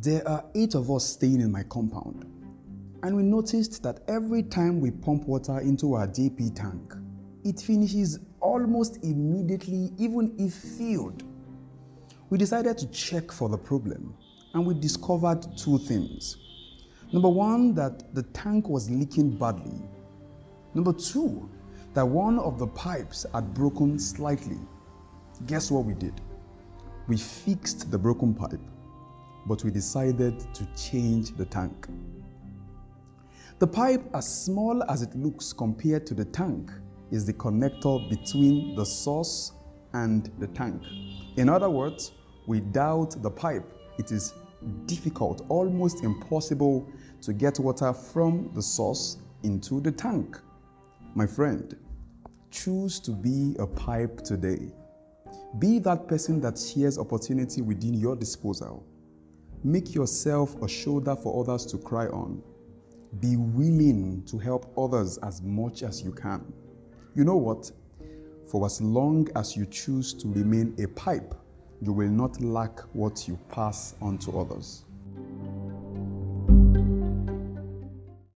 There are eight of us staying in my compound, and we noticed that every time we pump water into our JP tank, it finishes almost immediately, even if filled. We decided to check for the problem, and we discovered two things. Number one, that the tank was leaking badly. Number two, that one of the pipes had broken slightly. Guess what we did? We fixed the broken pipe, but we decided to change the tank. The pipe, as small as it looks compared to the tank, is the connector between the source and the tank. In other words, without the pipe, it is difficult, almost impossible to get water from the source into the tank. My friend, choose to be a pipe today. Be that person that shares opportunity within your disposal. Make yourself a shoulder for others to cry on. Be willing to help others as much as you can. You know what? For as long as you choose to remain a pipe, you will not lack what you pass on to others.